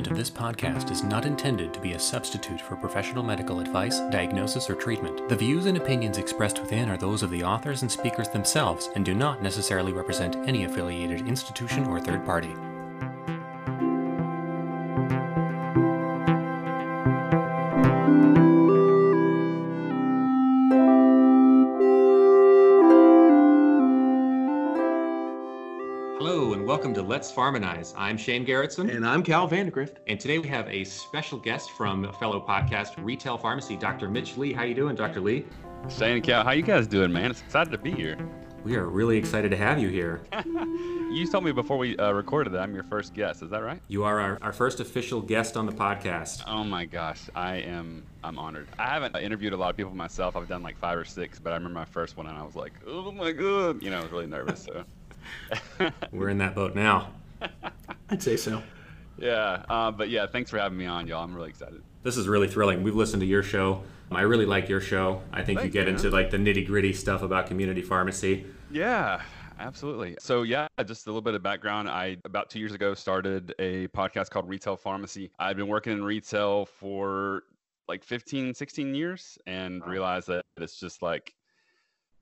content of this podcast is not intended to be a substitute for professional medical advice, diagnosis, or treatment. The views and opinions expressed within are those of the authors and speakers themselves and do not necessarily represent any affiliated institution or third party. Let's Pharmonize. I'm Shane Garrettson. And I'm Cal Vandergrift. And today we have a special guest from fellow podcast Retail Pharmacy, Dr. Mitch Lee. How you doing, Dr. Lee? Shane Cal, how you guys doing, man? It's excited to be here. We are really excited to have you here. you told me before we uh, recorded that I'm your first guest. Is that right? You are our, our first official guest on the podcast. Oh my gosh, I am I'm honored. I haven't interviewed a lot of people myself. I've done like five or six, but I remember my first one and I was like, oh my god, you know, I was really nervous. So we're in that boat now. I'd say so. Yeah, uh, but yeah, thanks for having me on, y'all. I'm really excited. This is really thrilling. We've listened to your show. I really like your show. I think Thank you get you, into like the nitty gritty stuff about community pharmacy. Yeah, absolutely. So yeah, just a little bit of background. I about two years ago started a podcast called Retail Pharmacy. I've been working in retail for like 15, 16 years and realized that it's just like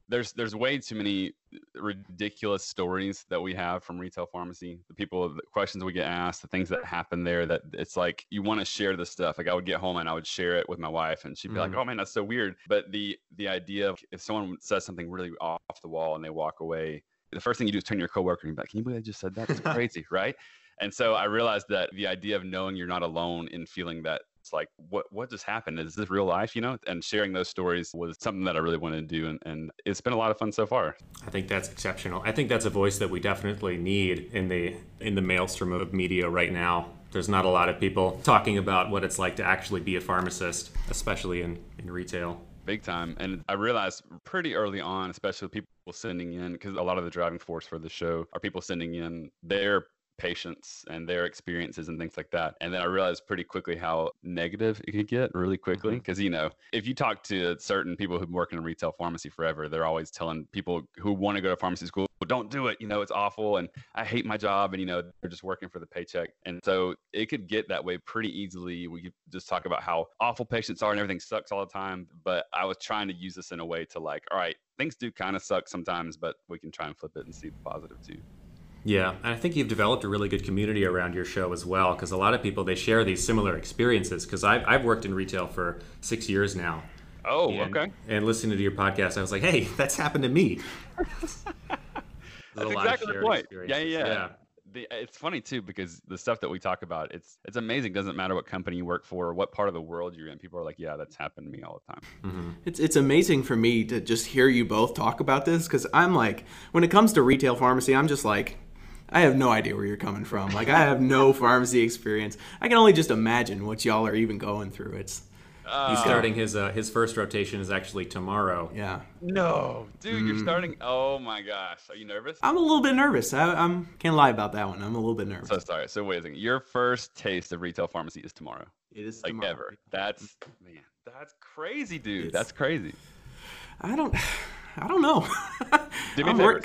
there's there's way too many ridiculous stories that we have from retail pharmacy. The people the questions we get asked the things that happen there that it's like you want to share the stuff. Like i would get home and i would share it with my wife and she'd be mm. like oh man that's so weird. But the the idea of if someone says something really off the wall and they walk away the first thing you do is turn to your coworker and be like can you believe i just said that? That's crazy right? And so i realized that the idea of knowing you're not alone in feeling that it's like what what just happened? Is this real life? You know and sharing those stories was something that i really wanted to do and, and it's been a lot of fun so far. I think that's exceptional. I think that's a voice that we definitely need in the in the maelstrom of media right now. There's not a lot of people talking about what it's like to actually be a pharmacist especially in in retail. Big time. And i realized pretty early on especially people sending in because a lot of the driving force for the show are people sending in their patients and their experiences and things like that. And then I realized pretty quickly how negative it could get really quickly. Because, mm-hmm. you know, if you talk to certain people who've been working in retail pharmacy forever, they're always telling people who want to go to pharmacy school, don't do it. You know, it's awful. And I hate my job. And, you know, they're just working for the paycheck. And so it could get that way pretty easily. We could just talk about how awful patients are and everything sucks all the time. But I was trying to use this in a way to like, all right, things do kind of suck sometimes, but we can try and flip it and see the positive too. Yeah, and I think you've developed a really good community around your show as well, because a lot of people they share these similar experiences. Because I've I've worked in retail for six years now. Oh, and, okay. And listening to your podcast, I was like, hey, that's happened to me. that's exactly the point. Yeah, yeah. yeah. The, it's funny too because the stuff that we talk about it's it's amazing doesn't matter what company you work for or what part of the world you're in people are like yeah that's happened to me all the time mm-hmm. it's it's amazing for me to just hear you both talk about this because i'm like when it comes to retail pharmacy i'm just like I have no idea where you're coming from. Like I have no pharmacy experience. I can only just imagine what y'all are even going through. It's uh, he's starting his uh, his first rotation is actually tomorrow. Yeah. No, dude, mm. you're starting. Oh my gosh, are you nervous? I'm a little bit nervous. I, I'm can't lie about that one. I'm a little bit nervous. So sorry. So wait a second. Your first taste of retail pharmacy is tomorrow. It is like tomorrow. ever. That's man. That's crazy, dude. It's, that's crazy. I don't. I don't know. Do me a favor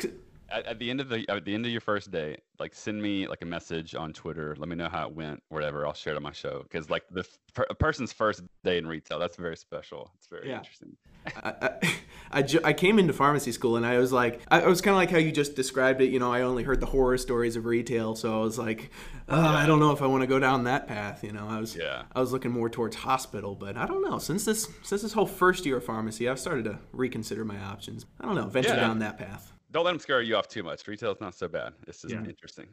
at, at, the end of the at the end of your first day, like send me like a message on Twitter. Let me know how it went, whatever. I'll share it on my show because like the a person's first day in retail, that's very special. It's very yeah. interesting. I, I, I, ju- I, came into pharmacy school and I was like, I, was kind of like how you just described it. You know, I only heard the horror stories of retail, so I was like, oh, yeah. I don't know if I want to go down that path. You know, I was yeah. I was looking more towards hospital, but I don't know. Since this since this whole first year of pharmacy, I've started to reconsider my options. I don't know, venture yeah. down that path don't let them scare you off too much. Retail is not so bad. This is yeah. interesting.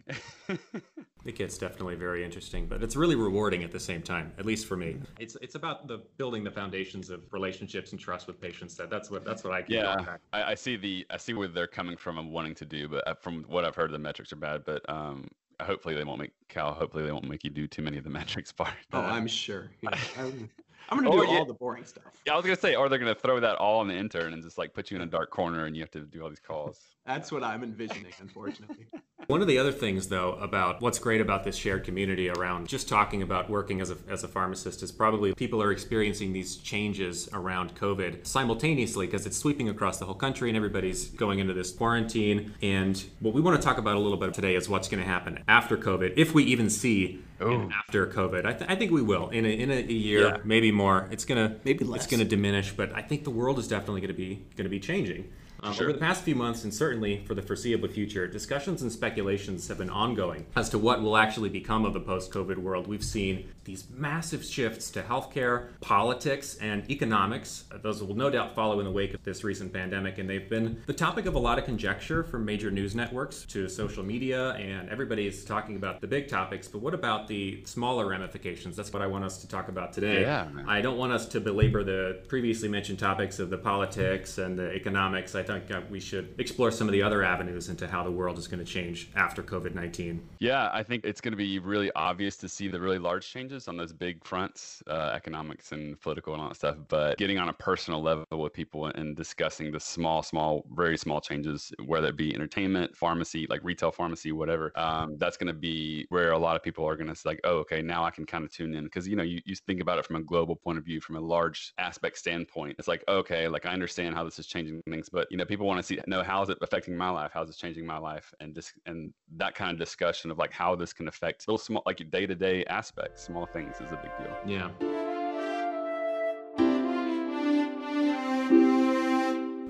it gets definitely very interesting, but it's really rewarding at the same time. At least for me, it's it's about the building the foundations of relationships and trust with patients. That that's what that's what I yeah. I, I, see the I see where they're coming from and wanting to do, but uh, from what I've heard, the metrics are bad. But um, hopefully they won't make Cal. Hopefully they won't make you do too many of the metrics part. Oh, I'm sure. Yeah. I'm gonna do all the boring stuff. Yeah, I was gonna say, or they're gonna throw that all on the intern and just like put you in a dark corner and you have to do all these calls. That's what I'm envisioning, unfortunately. One of the other things, though, about what's great about this shared community around just talking about working as a, as a pharmacist is probably people are experiencing these changes around COVID simultaneously because it's sweeping across the whole country and everybody's going into this quarantine. And what we want to talk about a little bit today is what's going to happen after COVID, if we even see Ooh. after COVID. I, th- I think we will in a, in a, a year, Yeah. maybe more. It's gonna Maybe less. It's gonna diminish, but I think the world is definitely gonna be gonna be changing. Um, Sure. Over the past few months, and certainly for the foreseeable future, discussions and speculations have been ongoing as to what will actually become of the post-COVID world. We've seen these massive shifts to healthcare, politics, and economics. Those will no doubt follow in the wake of this recent pandemic, and they've been the topic of a lot of conjecture from major news networks to social media, and everybody is talking about the big topics. But what about the smaller ramifications? That's what I want us to talk about today. Yeah. I don't want us to belabor the previously mentioned topics of the politics and the economics. I think uh, we should explore some of the other avenues into how the world is going to change after COVID 19. Yeah, I think it's going to be really obvious to see the really large changes on those big fronts, uh, economics and political and all that stuff. But getting on a personal level with people and discussing the small, small, very small changes, whether it be entertainment, pharmacy, like retail pharmacy, whatever, um, that's going to be where a lot of people are going to like, oh, okay, now I can kind of tune in because you know you, you think about it from a global point of view, from a large aspect standpoint. It's like, okay, like I understand how this is changing things, but you know, people want to see know how is it affecting my life, how is this changing my life, and this and that kind of discussion of like how this can affect little small like day to day aspects, small things is a big deal. Yeah.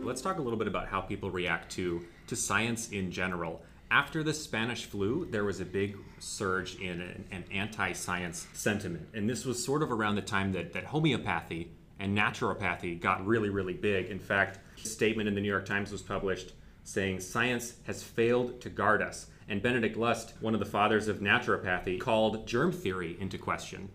Let's talk a little bit about how people react to to science in general. After the Spanish flu, there was a big surge in an, an anti-science sentiment, and this was sort of around the time that, that homeopathy and naturopathy got really, really big. In fact, statement in the New York Times was published saying science has failed to guard us. And Benedict Lust, one of the fathers of naturopathy, called germ theory into question.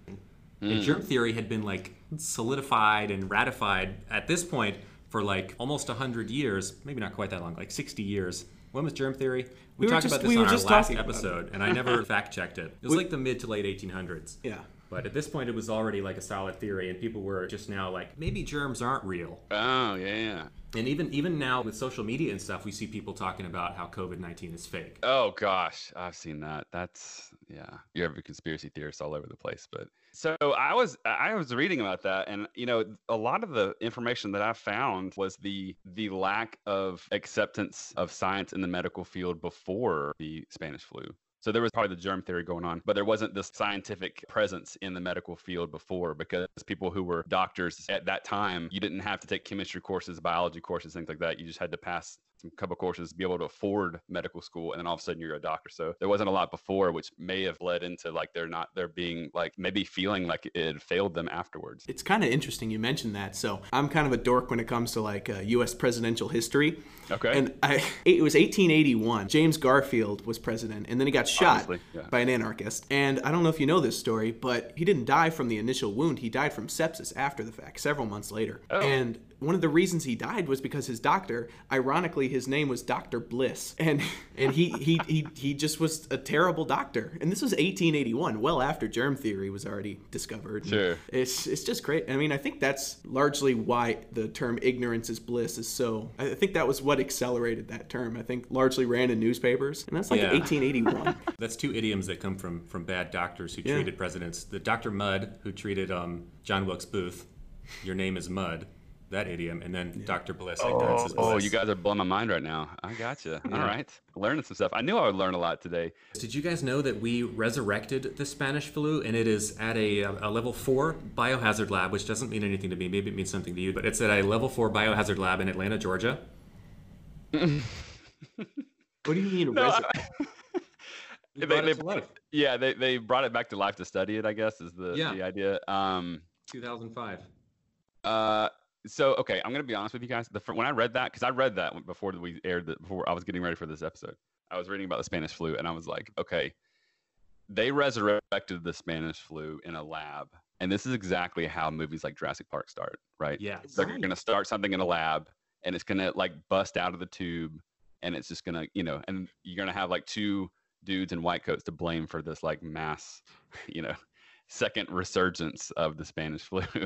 And germ theory had been like solidified and ratified at this point for like almost 100 years, maybe not quite that long, like 60 years. When was germ theory? We, We talked just- about this we on were our last talking about it. episode, and I never fact checked it. It was We- like the mid to late 1800s. Yeah. But at this point, it was already like a solid theory, and people were just now like, maybe germs aren't real. Oh yeah, yeah. And even even now with social media and stuff, we see people talking about how COVID 19 is fake. Oh gosh, I've seen that. That's yeah. You have conspiracy theorists all over the place, but so I was I was reading about that, and you know, a lot of the information that I found was the the lack of acceptance of science in the medical field before the Spanish flu. So there was probably the germ theory going on, but there wasn't this scientific presence in the medical field before because people who were doctors at that time, you didn't have to take chemistry courses, biology courses, things like that. You just had to pass couple courses, be able to afford medical school, and then all of a sudden you're a doctor. So there wasn't a lot before, which may have led into like they're not they're being like maybe feeling like it failed them afterwards. It's kind of interesting you mentioned that. So I'm kind of a dork when it comes to like uh, U.S. presidential history. Okay. And I, it was 1881. James Garfield was president, and then he got shot yeah. by an anarchist. And I don't know if you know this story, but he didn't die from the initial wound. He died from sepsis after the fact, several months later. Oh. And one of the reasons he died was because his doctor, ironically, his name was Doctor Bliss, and and he he he he just was a terrible doctor. And this was 1881, well after germ theory was already discovered. Sure. It's it's just great. I mean, I think that's largely why the term ignorance is bliss is so. I think that was what accelerated that term. I think largely ran in newspapers, and that's like Yeah. 1881. That's two idioms that come from from bad doctors who Yeah. treated presidents. The Dr. Mudd who treated um, John Wilkes Booth. Your name is Mud. That idiom, and then Dr. Bliss. ignorance is Oh, you guys are blowing my mind right now. I gotcha. All right, learning some stuff. I knew I would learn a lot today. Did you guys know that we resurrected the Spanish flu and it is at a, a level four biohazard lab, which doesn't mean anything to me. Maybe it means something to you, but it's at a level four biohazard lab in Atlanta, Georgia. what do you mean? No, resi- I- They- they- yeah, they, they brought it back to life to study it. I guess is the Yeah. the idea. Um, 2005. Uh, so okay, I'm gonna be honest with you guys. The when I read that, because I read that before we aired the before I was getting ready for this episode, I was reading about the Spanish flu, and I was like, okay, they resurrected the Spanish flu in a lab, and this is exactly how movies like Jurassic Park start, right? Yeah. They're gonna start something in a lab, and it's gonna like bust out of the tube, and it's just gonna, you know, and you're gonna have like two dudes in white coats to blame for this like mass, you know, second resurgence of the Spanish flu.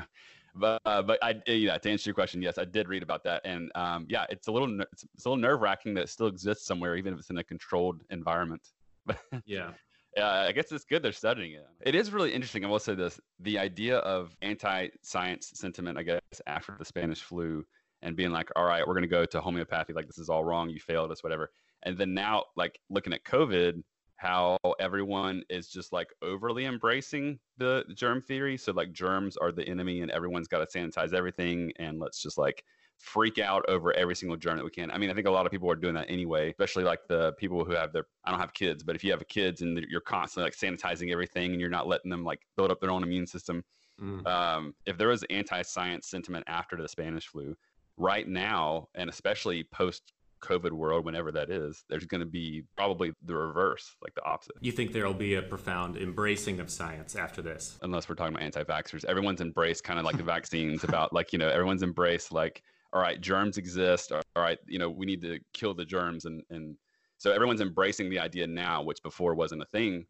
but uh, but I yeah to answer your question, yes, I did read about that, and um, yeah, it's a little it's, it's a little nerve wracking that it still exists somewhere, even if it's in a controlled environment. Yeah. yeah, I guess it's good they're studying it. It is really interesting. I will say this: the idea of anti-science sentiment, I guess, after the Spanish flu, and being like, "All right, we're going to go to homeopathy. Like this is all wrong. You failed us, whatever." And then now, like looking at COVID, how everyone is just like overly embracing the germ theory. So like germs are the enemy and everyone's got to sanitize everything and let's just like freak out over every single germ that we can. I mean, I think a lot of people are doing that anyway, especially like the people who have their I don't have kids, but if you have kids and you're constantly like sanitizing everything and you're not letting them like build up their own immune system. Mm. Um, if there was anti-science sentiment after the Spanish flu, right now, and especially post COVID world, whenever that is, there's going to be probably the reverse, like the opposite. You think there'll be a profound embracing of science after this? Unless we're talking about anti vaxxers. Everyone's embraced kind of like the vaccines about like, you know, everyone's embraced like, all right, germs exist. All right, you know, we need to kill the germs. And, and so everyone's embracing the idea now, which before wasn't a thing.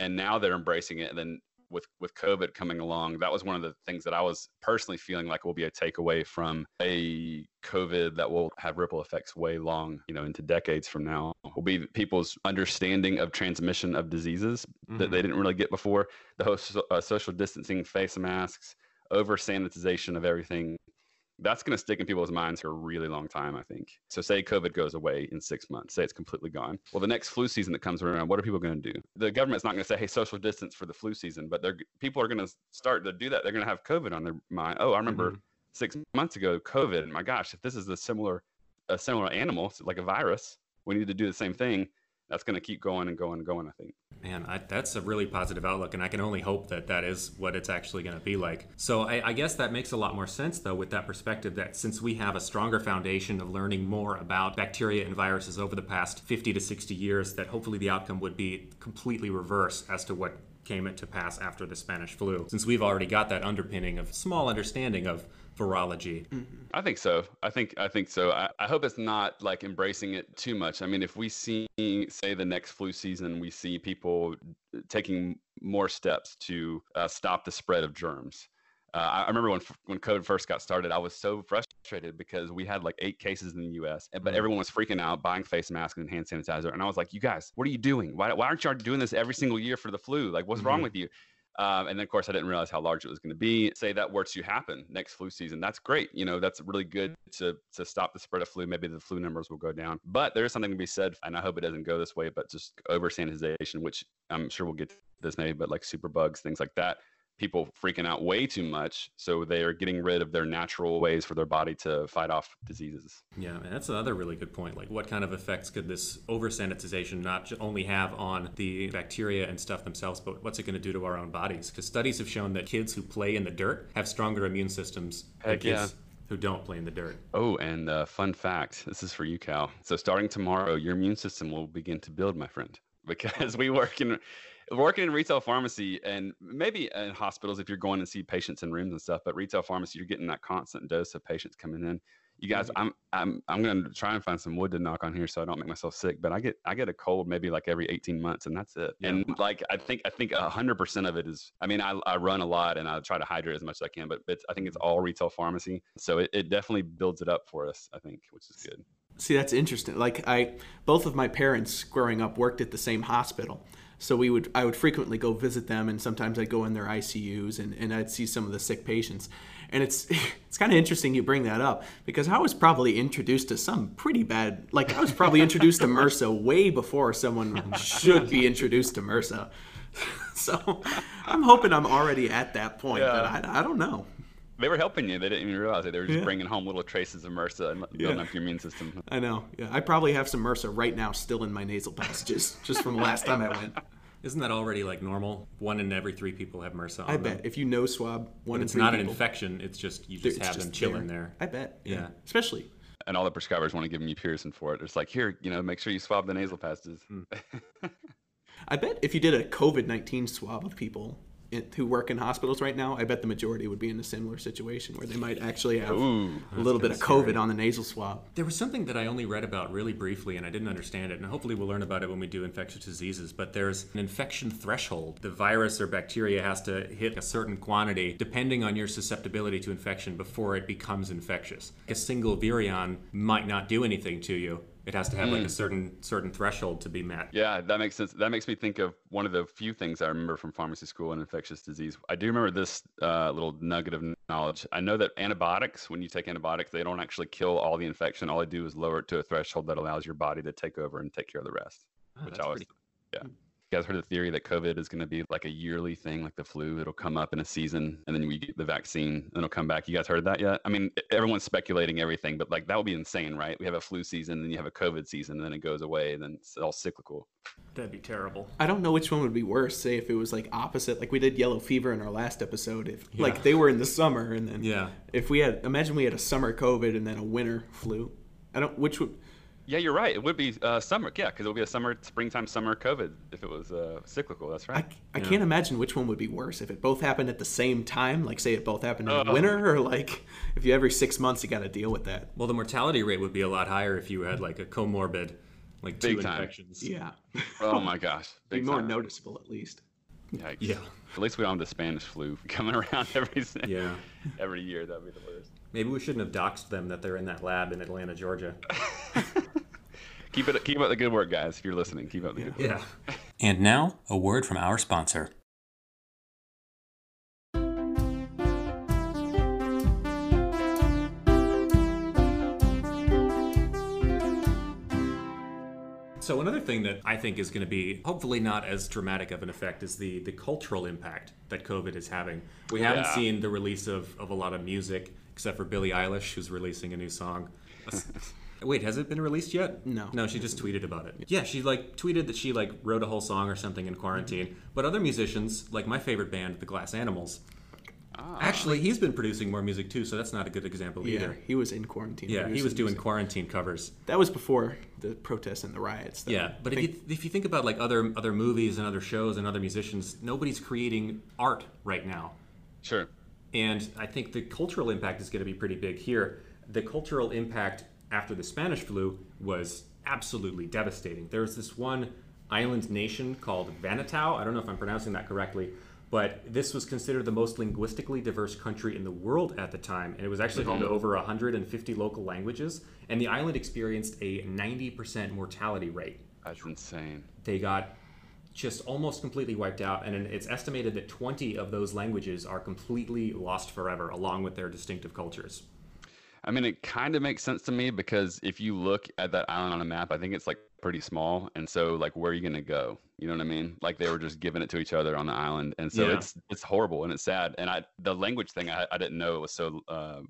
And now they're embracing it. And then with with COVID coming along, that was one of the things that I was personally feeling like will be a takeaway from a COVID that will have ripple effects way long, you know, into decades from now. Will be people's understanding of transmission of diseases mm-hmm. that they didn't really get before. The whole uh, social distancing, face masks, over sanitization of everything that's going to stick in people's minds for a really long time, I think. So, say COVID goes away in six months, say it's completely gone. Well, the next flu season that comes around, what are people going to do? The government's not going to say, hey, social distance for the flu season, but they're, people are going to start to do that. They're going to have COVID on their mind. Oh, I remember mm-hmm. six months ago, COVID. And my gosh, if this is a similar, a similar animal, like a virus, we need to do the same thing. That's going to keep going and going and going, I think. Man, I, that's a really positive outlook, and I can only hope that that is what it's actually going to be like. So I, I, guess that makes a lot more sense, though, with that perspective that since we have a stronger foundation of learning more about bacteria and viruses over the past 50 to 60 years, that hopefully the outcome would be completely reverse as to what came to pass after the Spanish flu, since we've already got that underpinning of small understanding of virology. Mm-hmm. I think so. I think I think so. I, I hope it's not like embracing it too much. I mean, if we see, say, the next flu season, we see people taking more steps to uh, stop the spread of germs. Uh, I remember when when COVID first got started, I was so frustrated because we had like eight cases in the U.S., but mm-hmm. everyone was freaking out, buying face masks and hand sanitizer, and I was like, "You guys, what are you doing? Why, why aren't you doing this every single year for the flu? Like, what's mm-hmm. wrong with you?" Um, and then, of course, I didn't realize how large it was going to be. Say that were to happen next flu season, that's great. You know, that's really good to to stop the spread of flu. Maybe the flu numbers will go down. But there is something to be said, and I hope it doesn't go this way. But just over sanitization, which I'm sure we'll get this maybe, but like super bugs, things like that people freaking out way too much so they are getting rid of their natural ways for their body to fight off diseases. Yeah and that's another really good point like what kind of effects could this over sanitization not only have on the bacteria and stuff themselves but what's it going to do to our own bodies? Because studies have shown that kids who play in the dirt have stronger immune systems Heck than kids who don't play in the dirt. Oh and uh, fun fact this is for you cal. So starting tomorrow your immune system will begin to build my friend because we work in working in retail pharmacy and maybe in hospitals if you're going to see patients in rooms and stuff, but retail pharmacy, you're getting that constant dose of patients coming in. You guys, mm-hmm. I'm I'm I'm gonna try and find some wood to knock on here so I don't make myself sick. But I get I get a cold maybe like every 18 months, and that's it. Yeah. And like I think I think hundred percent of it is. I mean, I, I run a lot and I try to hydrate as much as I can, but it's I think it's mm-hmm. all retail pharmacy, so it, it definitely builds it up for us. I think, which is good. See, that's interesting. Like I, both of my parents growing up worked at the same hospital, so we would I would frequently go visit them, and sometimes I'd go in their ICUs and, and I'd see some of the sick patients. And it's it's kind of interesting you bring that up because I was probably introduced to some pretty bad like I was probably introduced to MRSA way before someone should be introduced to MRSA. so I'm hoping I'm already at that point, yeah. but I, I don't know they were helping you. They didn't even realize it. They were just yeah. bringing home little traces of MRSA and building yeah. up your immune system. I know. Yeah, I probably have some MRSA right now, still in my nasal passages, just from the last time I went. Isn't that already like normal? One in every three people have MRSA. On. I bet if you know swab, one but it's not people, an infection. It's just you just have just them chilling there. there. I bet. Yeah. yeah. Especially. And all the prescribers want to give me mupirocin for it. It's like here, you know, make sure you swab the nasal passages. Hmm. I bet if you did a COVID nineteen swab of people, who work in hospitals right now, I bet the majority would be in a similar situation where they might actually have Ooh, a little bit of COVID scary. on the nasal swab. There was something that I only read about really briefly and I didn't understand it, and hopefully we'll learn about it when we do infectious diseases. But there's an infection threshold. The virus or bacteria has to hit a certain quantity depending on your susceptibility to infection before it becomes infectious. A single virion might not do anything to you it has to have mm. like a mm. certain certain threshold to be met. Yeah, that makes sense. That makes me think of one of the few things I remember from pharmacy school and infectious disease. I do remember this uh, little nugget of knowledge. I know that antibiotics, when you take antibiotics, they don't actually kill all the infection. All they do is lower it to a threshold that allows your body to take over and take care of the rest. Oh, which I was, pretty... yeah. Guys heard the theory that COVID is going to be like a yearly thing, like the flu? It'll come up in a season, and then we get the vaccine, and it'll come back. You guys heard that yet? I mean, everyone's speculating everything, but like that would be insane, right? We have a flu season, then you have a COVID season, and then it goes away, and then it's all cyclical. That'd be terrible. I don't know which one would be worse. Say if it was like opposite, like we did yellow fever in our last episode. If like they were in the summer, and then Yeah. if we had imagine we had a summer COVID and then a winter flu. I don't which would Yeah, you're right. It would be uh, summer. Yeah, because it would be a summer, springtime, summer COVID if it was uh, cyclical. That's I, right. I can't imagine which one would be worse if it both happened at the same time. Like say it both happened in the Oh. winter, or like if you every six months you got to deal with that. Well, the mortality rate would be a lot higher if you had like a comorbid, like two time. infections. Yeah, oh my gosh. be Big more time. noticeable at least. Yikes. Yeah. At least we don't have the Spanish flu coming around every Yeah. every year. That'd be the worst. Maybe we shouldn't have doxed them that they're in that lab in Atlanta, Georgia. Keep it keep up the good work, guys. If you're listening, keep up the good work. Yeah. And now, a word from our sponsor. So another thing that I think is going to be hopefully not as dramatic of an effect is the the cultural impact that COVID is having. We haven't Yeah. seen the release of, of a lot of music except for Billie Eilish, who's releasing a new song. Wait, has it been released yet? No. No, she just tweeted about it. Yeah, she like tweeted that she like wrote a whole song or something in quarantine. But other musicians, like my favorite band, the Glass Animals, Ah. actually he's been producing more music too, so that's not a good example Yeah, either. he was in quarantine. Yeah, he was doing music. quarantine covers. That was before the protests and the riots. though. Yeah, but if you think- if you think about like other other movies and other shows and other musicians, nobody's creating art right now. Sure. And I think the cultural impact is going to be pretty big here. The cultural impact after the Spanish flu was absolutely devastating. There was this one island nation called Vanuatu. I don't know if I'm pronouncing that correctly, but this was considered the most linguistically diverse country in the world at the time. And it was actually home to over 150 local languages. And the island experienced a 90% mortality rate That's insane. they got just almost completely wiped out and it's estimated that 20 of those languages are completely lost forever along with their distinctive cultures I mean, it kind of makes sense to me because if you look at that island on a map, I think it's like pretty small, and so like where are you gonna go? You know what I mean? Like they were just giving it to each other on the island, and so Yeah. it's it's horrible and it's sad. And I the language thing I, I didn't know it was so uh,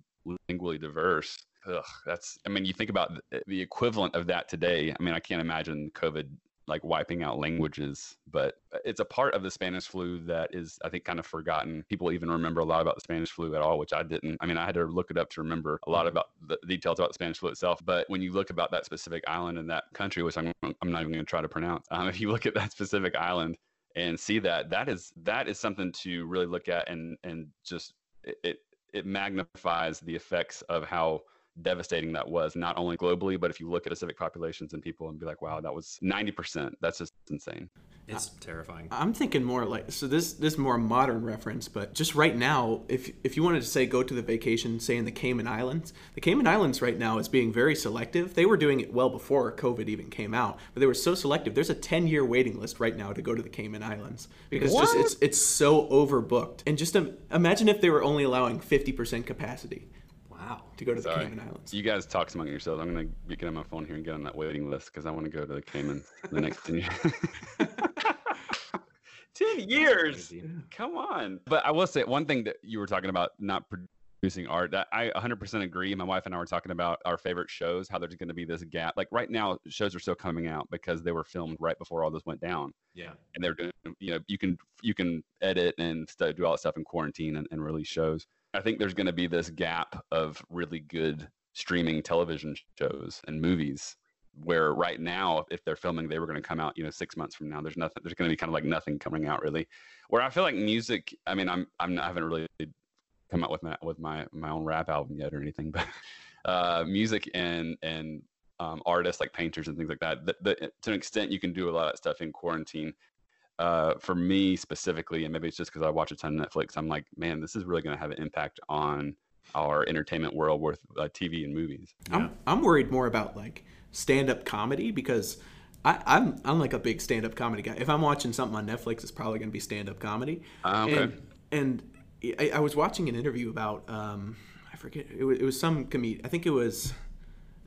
lingually diverse. Ugh, that's I mean, you think about the, the equivalent of that today. I mean, I can't imagine COVID like wiping out languages, but it's a part of the Spanish flu that is, I think, kind of forgotten. People even remember a lot about the Spanish flu at all, which I didn't. I mean, I had to look it up to remember a lot about the details about the Spanish flu itself. But when you look about that specific island and that country, which I'm, I'm not even going to try to pronounce, um, if you look at that specific island and see that, that is that is something to really look at and and just it it, it magnifies the effects of how devastating that was not only globally but if you look at a specific populations and people and be like wow that was 90% that's just insane it's terrifying I'm thinking more like so this this is more modern reference, but just right now, if if you wanted to say go to the vacation, say in the Cayman Islands, the Cayman Islands right now is being very selective. They were doing it well before COVID even came out, but they were so selective. There's a 10 year waiting list right now to go to the Cayman Islands because just it's it's so overbooked. And just um, imagine if they were only allowing 50% capacity wow to go to the Cayman Islands. you guys talk among yourselves. I'm going to get on my phone here and get on that waiting list because i want to go to the cayman in the next 10 years. 10 years? come on. But i will say one thing that you were talking about not producing art that i 100% agree. My wife and i were talking about our favorite shows how there's going to be this gap. Like right now shows are still coming out because they were filmed right before all this went down. Yeah. And they're doing you know you can you can edit and stu- do all that stuff in quarantine and, and release shows i think there's going to be this gap of really good streaming television shows and movies where right now if they're filming they were going to come out you know six months from now there's nothing there's going to be kind of like nothing coming out really where i feel like music i mean i'm i'm not, I haven't really come out with my with my my own rap album yet or anything but uh music and and um, artists like painters and things like that. The, the, to an extent, you can do a lot of stuff in quarantine. Uh, for me specifically, and maybe it's just because I watch a ton of Netflix, I'm like, man, this is really going to have an impact on our entertainment world with uh, TV and movies. I'm, I'm worried more about like stand-up comedy because I, I'm I'm like a big stand-up comedy guy. If I'm watching something on Netflix, it's probably going to be stand-up comedy. Ah, okay. And, and I, I was watching an interview about um, I forget it was, it was some comedian. I think it was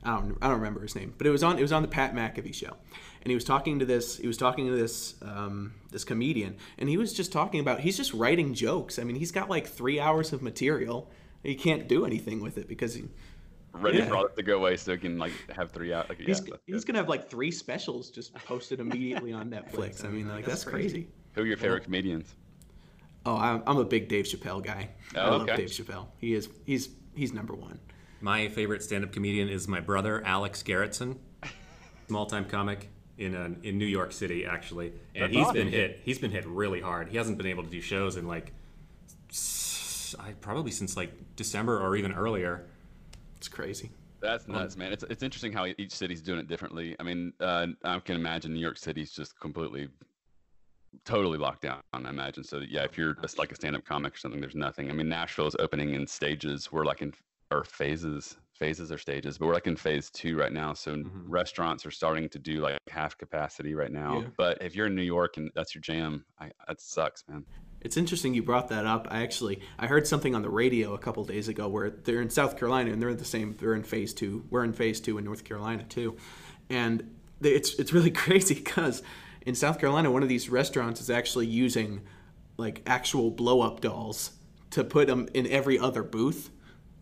I don't I don't remember his name, but it was on it was on the Pat McAfee show, and he was talking to this he was talking to this um, this comedian, and he was just talking about he's just writing jokes. I mean, he's got like three hours of material. He can't do anything with it because he, Ready Yeah. for all to go away so he can like have three out. Like, he's that's he's gonna have like three specials just posted immediately on Netflix. I mean, like that's crazy. Who are your favorite comedians? Oh, I'm, I'm a big Dave Chappelle guy. I Oh, love okay. Dave Chappelle. He is he's he's number one. My favorite stand-up comedian is my brother Alex Garrettson, small-time comic in uh, in New York City actually, and That's he's awesome. been hit. He's been hit really hard. He hasn't been able to do shows in like s- I probably since like December or even earlier. It's crazy. That's nuts, man. It's it's interesting how each city's doing it differently. I mean, uh, I can imagine New York City's just completely, totally locked down. I imagine. So yeah, if you're just like a stand-up comic or something, there's nothing. I mean, Nashville's opening in stages. We're like in or phases, phases or stages, but we're like in phase two right now. So Mhm. restaurants are starting to do like half capacity right now. Yeah. But if you're in New York and that's your jam, I, that sucks, man. It's interesting you brought that up. I actually I heard something on the radio a couple days ago where they're in South Carolina and they're in the same. They're in phase two. We're in phase two in North Carolina too, and they, it's it's really crazy because in South Carolina one of these restaurants is actually using like actual blow up dolls to put them in every other booth,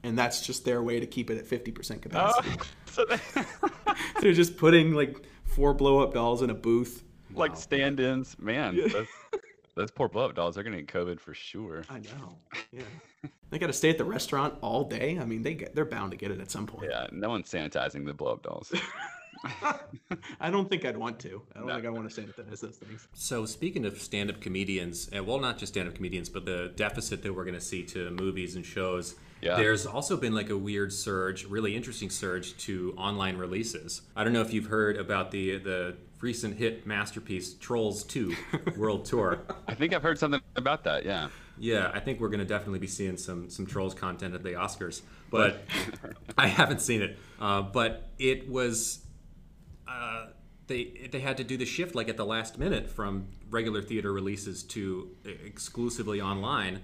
and that's just their way to keep it at fifty percent capacity. Oh, so they, They're just putting like four blow up dolls in a booth. like stand-ins, man. Those, those poor blow-up dolls, they're gonna get COVID for sure. I know. Yeah. they got to stay at the restaurant all day. I mean, they get they're bound to get it at some point. Yeah, no one's sanitizing the blow up dolls. I don't think I'd want to. I don't No. think I want to sanitize those things. So speaking of stand-up comedians, and well, not just stand-up comedians, but the deficit that we're going to see to movies and shows. Yeah. There's also been like a weird surge, really interesting surge to online releases. I don't know if you've heard about the the recent hit masterpiece Trolls 2 World Tour. I think I've heard something about that. Yeah. Yeah, I think we're going to definitely be seeing some some Trolls content at the Oscars, but I haven't seen it. Uh, but it was uh, they they had to do the shift like at the last minute from regular theater releases to exclusively online,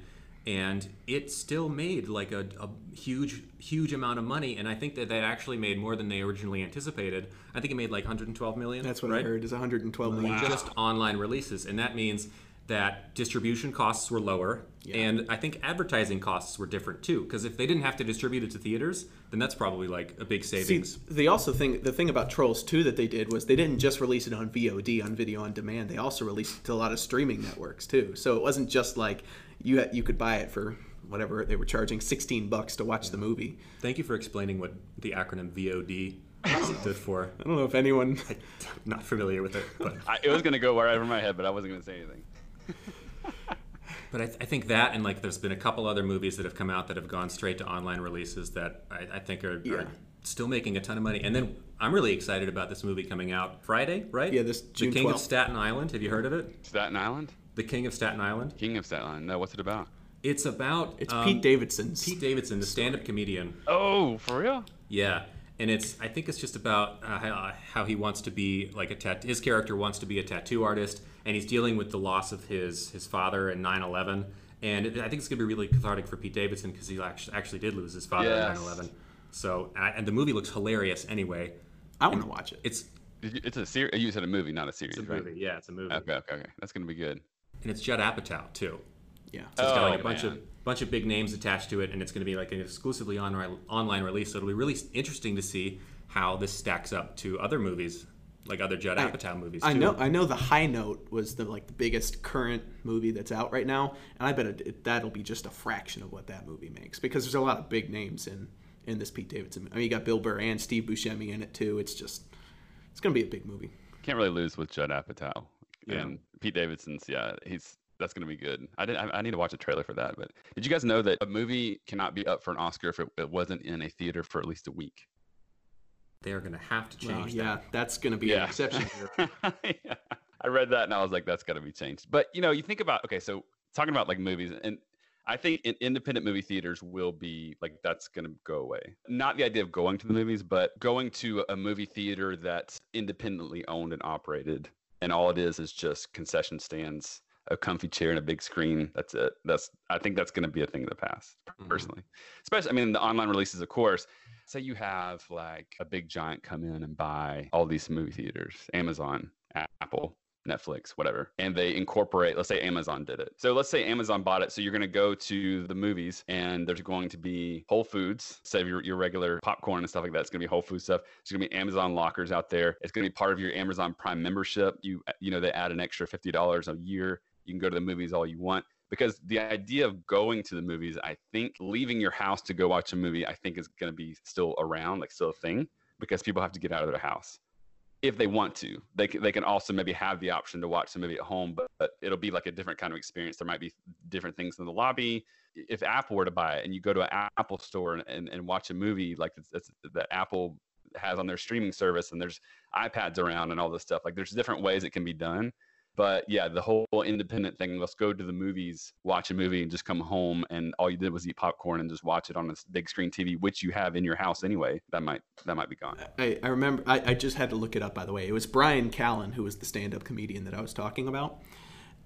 and it still made like a, a huge huge amount of money. And I think that that actually made more than they originally anticipated. I think it made like 112 million. That's what right? I heard. Is 112 million. just online releases, and that means that distribution costs were lower, and I think advertising costs were different too. Because if they didn't have to distribute it to theaters, then that's probably like a big See, savings. they also think the thing about Trolls 2 that they did was they didn't just release it on VOD on video on demand. They also released it to a lot of streaming networks too. So it wasn't just like you had, you could buy it for whatever they were charging 16 bucks to watch the movie. Thank you for explaining what the acronym VOD stood for. I don't know if anyone not familiar with it, but I, it was gonna go right over my head, but I wasn't gonna say anything. But I, th- I think that, and like, there's been a couple other movies that have come out that have gone straight to online releases that I, I think are, Yeah. are still making a ton of money. And then I'm really excited about this movie coming out Friday, right? Yeah, this June The June King of Staten Island. Have you heard of it? Staten Island, The King of Staten Island. King of Staten Island. No, what's it about? It's about it's um, Pete Davidson's Pete Davidson, the stand-up comedian. Oh, for real? Yeah, and it's I think it's just about uh, how, how he wants to be like a tat. His character wants to be a tattoo artist, and he's dealing with the loss of his his father in 9/11. And it, I think it's gonna be really cathartic for Pete Davidson because he actually actually did lose his father Yes. in 9/11. So uh, and the movie looks hilarious anyway. I want to watch it. It's it's a series. You said a movie, not a series, it's a right? movie. Yeah, it's a movie, Okay, okay, okay. That's gonna be good. and it's Judd Apatow too. Yeah. So it's got Oh, like a bunch man. of bunch of big names attached to it, and it's going to be like an exclusively on, online release. So it'll be really interesting to see how this stacks up to other movies, like other Judd Apatow movies. I too. know. I know. The High Note was the like the biggest current movie that's out right now, and I bet it, it, that'll be just a fraction of what that movie makes because there's a lot of big names in in this Pete Davidson. I mean, you got Bill Burr and Steve Buscemi in it too. It's just it's gonna be a big movie. Can't really lose with Judd Apatow. Yeah. And Pete Davidson's, yeah, he's that's gonna be good. I did. I, I need to watch a trailer for that. But did you guys know that a movie cannot be up for an Oscar if it, it wasn't in a theater for at least a week? They are going to have to Well, change yeah, that's gonna be an exception here. yeah. I read that and I was like, that's got to be changed. But you know, you think about okay, so talking about like movies, and I think in independent movie theaters will be like that's going to go away. Not the idea of going to the movies, but going to a movie theater that's independently owned and operated, and all it is is just concession stands, a comfy chair, and a big screen. That's it. That's I think that's going to be a thing of the past, Mhm. personally. Especially, I mean, the online releases, of course. Say you have like a big giant come in and buy all these movie theaters, Amazon, Apple, Netflix, whatever, and they incorporate, let's say Amazon did it. So let's say Amazon bought it. So you're going to go to the movies and there's going to be Whole Foods, say your, your regular popcorn and stuff like that. It's going to be Whole Food stuff. It's going to be Amazon lockers out there. It's going to be part of your Amazon Prime membership. You, you know, they add an extra $50 a year. You can go to the movies all you want because the idea of going to the movies, I think leaving your house to go watch a movie, I think is going to be still around, like still a thing because people have to get out of their house if they want to. They can, they can also maybe have the option to watch the movie at home, but, but it'll be like a different kind of experience. There might be different things in the lobby. If Apple were to buy it and you go to an Apple store and, and, and watch a movie like it's, it's, that Apple has on their streaming service and there's iPads around and all this stuff, like there's different ways it can be done. But yeah, the whole independent thing, let's go to the movies, watch a movie, and just come home, and all you did was eat popcorn and just watch it on a big screen TV, which you have in your house anyway. That might that might be gone. I, I remember I, I just had to look it up by the way. It was Bryan Callen who was the stand-up comedian that I was talking about.